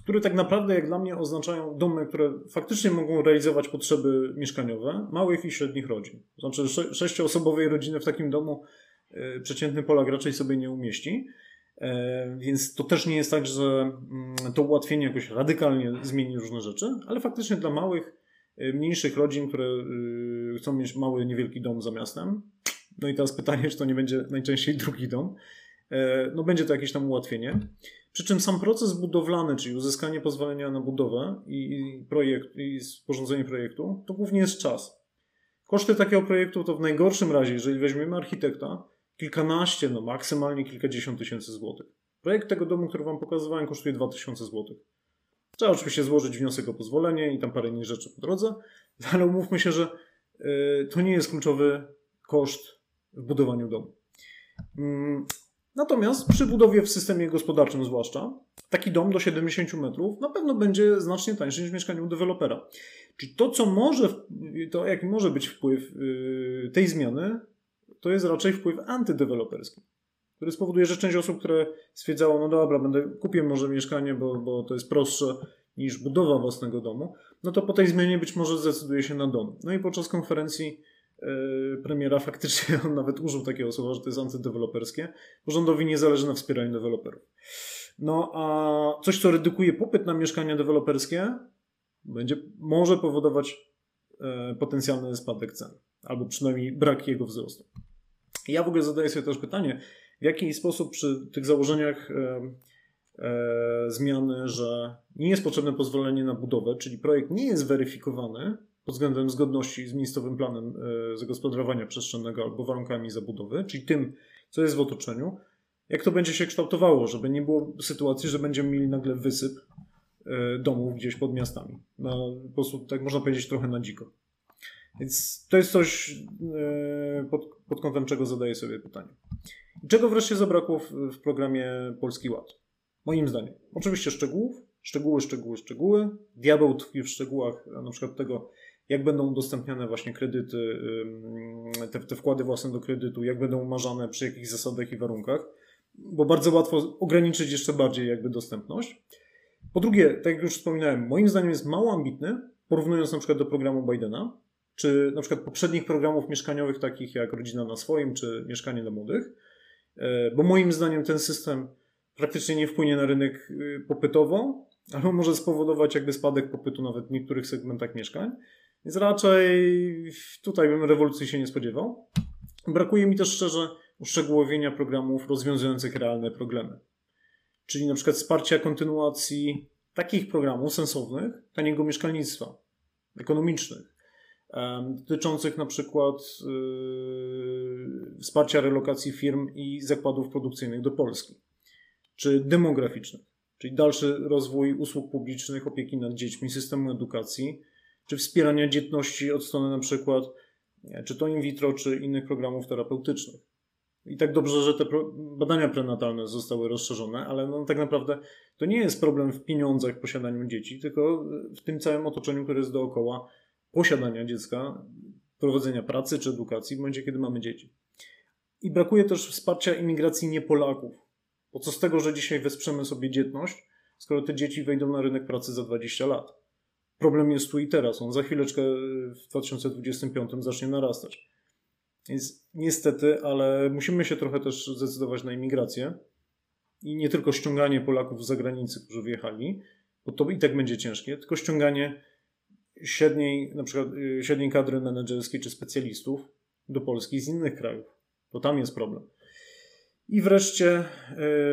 Speaker 1: który tak naprawdę, jak dla mnie, oznaczają domy, które faktycznie mogą realizować potrzeby mieszkaniowe małych i średnich rodzin. Znaczy, sześcioosobowej rodziny w takim domu e, przeciętny Polak raczej sobie nie umieści. E, więc to też nie jest tak, że mm, to ułatwienie jakoś radykalnie zmieni różne rzeczy, ale faktycznie dla małych, e, mniejszych rodzin, które chcą mieć mały, niewielki dom za miastem, no i teraz pytanie, czy to nie będzie najczęściej drugi dom, no będzie to jakieś tam ułatwienie. Przy czym sam proces budowlany, czyli uzyskanie pozwolenia na budowę i, projekt, i sporządzenie projektu, to głównie jest czas. Koszty takiego projektu to w najgorszym razie, jeżeli weźmiemy architekta, kilkanaście, no maksymalnie kilkadziesiąt tysięcy złotych. Projekt tego domu, który Wam pokazywałem, kosztuje 2000 złotych. Trzeba oczywiście złożyć wniosek o pozwolenie i tam parę innych rzeczy po drodze, <laughs> ale umówmy się, że y, to nie jest kluczowy koszt w budowaniu domu. Natomiast przy budowie w systemie gospodarczym zwłaszcza, taki dom do 70 metrów na pewno będzie znacznie tańszy niż mieszkanie u dewelopera. Czyli to, co może, to jaki może być wpływ y, tej zmiany, to jest raczej wpływ antydeweloperski, który spowoduje, że część osób, które stwierdzało, no dobra, będę kupię może mieszkanie, bo, bo to jest prostsze niż budowa własnego domu, no to po tej zmianie być może zdecyduje się na dom. No i podczas konferencji yy, premiera <laughs> faktycznie on nawet użył takiego słowa, że to jest antydeweloperskie, bo rządowi nie zależy na wspieraniu deweloperów. No a coś, co redukuje popyt na mieszkania deweloperskie, będzie, może powodować e, potencjalny spadek cen, albo przynajmniej brak jego wzrostu. Ja w ogóle zadaję sobie też pytanie, w jaki sposób przy tych założeniach e, e, zmiany, że nie jest potrzebne pozwolenie na budowę, czyli projekt nie jest weryfikowany pod względem zgodności z miejscowym planem e, zagospodarowania przestrzennego albo warunkami zabudowy, czyli tym, co jest w otoczeniu, jak to będzie się kształtowało, żeby nie było sytuacji, że będziemy mieli nagle wysyp e, domów gdzieś pod miastami. No, po prostu, tak można powiedzieć, trochę na dziko. Więc to jest coś, e, pod, pod kątem czego zadaję sobie pytanie. czego wreszcie zabrakło w, w programie Polski Ład? Moim zdaniem. Oczywiście szczegółów, szczegóły, szczegóły, szczegóły. Diabeł tkwi w szczegółach, na przykład tego, jak będą udostępniane właśnie kredyty, te, te wkłady własne do kredytu, jak będą umarzane, przy jakich zasadach i warunkach bo bardzo łatwo ograniczyć jeszcze bardziej jakby dostępność. Po drugie, tak jak już wspominałem, moim zdaniem jest mało ambitny, porównując na przykład do programu Bidena, czy na przykład poprzednich programów mieszkaniowych takich jak Rodzina na swoim, czy Mieszkanie dla młodych, e, bo moim zdaniem ten system praktycznie nie wpłynie na rynek y, popytowo, albo może spowodować jakby spadek popytu nawet w niektórych segmentach mieszkań. Więc raczej tutaj bym rewolucji się nie spodziewał. Brakuje mi też szczerze uszczegółowienia programów rozwiązujących realne problemy. Czyli na przykład wsparcia kontynuacji takich programów sensownych, taniego mieszkalnictwa, ekonomicznych, dotyczących na przykład yy, wsparcia relokacji firm i zakładów produkcyjnych do Polski, czy demograficznych, czyli dalszy rozwój usług publicznych, opieki nad dziećmi, systemu edukacji, czy wspierania dzietności od strony na przykład czy to in vitro, czy innych programów terapeutycznych. I tak dobrze, że te badania prenatalne zostały rozszerzone, ale no tak naprawdę to nie jest problem w pieniądzach, posiadaniu dzieci, tylko w tym całym otoczeniu, które jest dookoła posiadania dziecka, prowadzenia pracy czy edukacji w momencie, kiedy mamy dzieci. I brakuje też wsparcia imigracji nie Polaków. Bo co z tego, że dzisiaj wesprzemy sobie dzietność, skoro te dzieci wejdą na rynek pracy za 20 lat? Problem jest tu i teraz. On za chwileczkę w 2025 zacznie narastać. Więc niestety, ale musimy się trochę też zdecydować na imigrację i nie tylko ściąganie Polaków z zagranicy, którzy wyjechali, bo to i tak będzie ciężkie, tylko ściąganie średniej, na przykład y, średniej kadry menedżerskiej czy specjalistów do Polski z innych krajów, bo tam jest problem. I wreszcie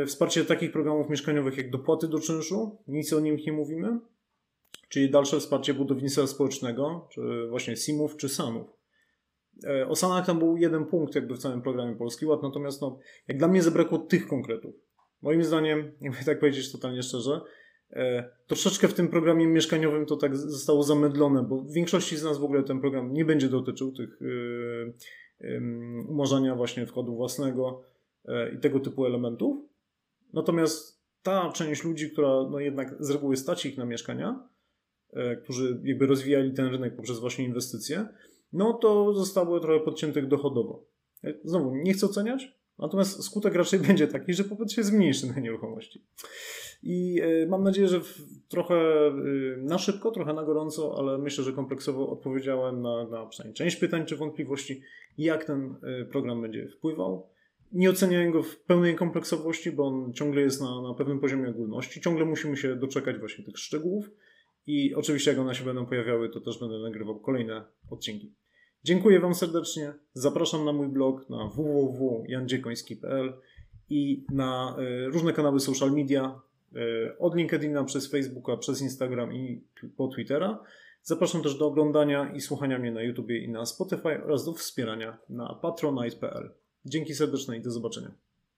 Speaker 1: y, wsparcie takich programów mieszkaniowych jak dopłaty do czynszu, nic o nim nie mówimy, czyli dalsze wsparcie budownictwa społecznego, czy właśnie SIM-ów czy SAN-ów. E, o Sanach tam był jeden punkt jakby w całym programie Polski Ład, natomiast no, jak dla mnie zabrakło tych konkretów. Moim zdaniem, <laughs> jakby tak powiedzieć totalnie szczerze, e, troszeczkę w tym programie mieszkaniowym to tak zostało zamydlone, bo w większości z nas w ogóle ten program nie będzie dotyczył tych e, umorzenia właśnie wkładu własnego i tego typu elementów. Natomiast ta część ludzi, która no jednak z reguły stać ich na mieszkania, którzy jakby rozwijali ten rynek poprzez właśnie inwestycje, no to zostało trochę podciętych dochodowo. Znowu, nie chcę oceniać, natomiast skutek raczej <laughs> będzie taki, że popyt się zmniejszy na nieruchomości. I e, mam nadzieję, że trochę e, na szybko, trochę na gorąco, ale myślę, że kompleksowo odpowiedziałem na, na przynajmniej część pytań czy wątpliwości, jak ten e, program będzie wpływał. Nie oceniałem go w pełnej kompleksowości, bo on ciągle jest na, na pewnym poziomie ogólności. Ciągle musimy się doczekać właśnie tych szczegółów. I oczywiście, jak one się będą pojawiały, to też będę nagrywał kolejne odcinki. Dziękuję Wam serdecznie. Zapraszam na mój blog na www.jandziekoński.pl i na e, różne kanały social media e, od LinkedIna przez Facebooka, przez Instagram i po Twittera. Zapraszam też do oglądania i słuchania mnie na YouTube i na Spotify oraz do wspierania na patronite.pl. Dzięki serdeczne i do zobaczenia.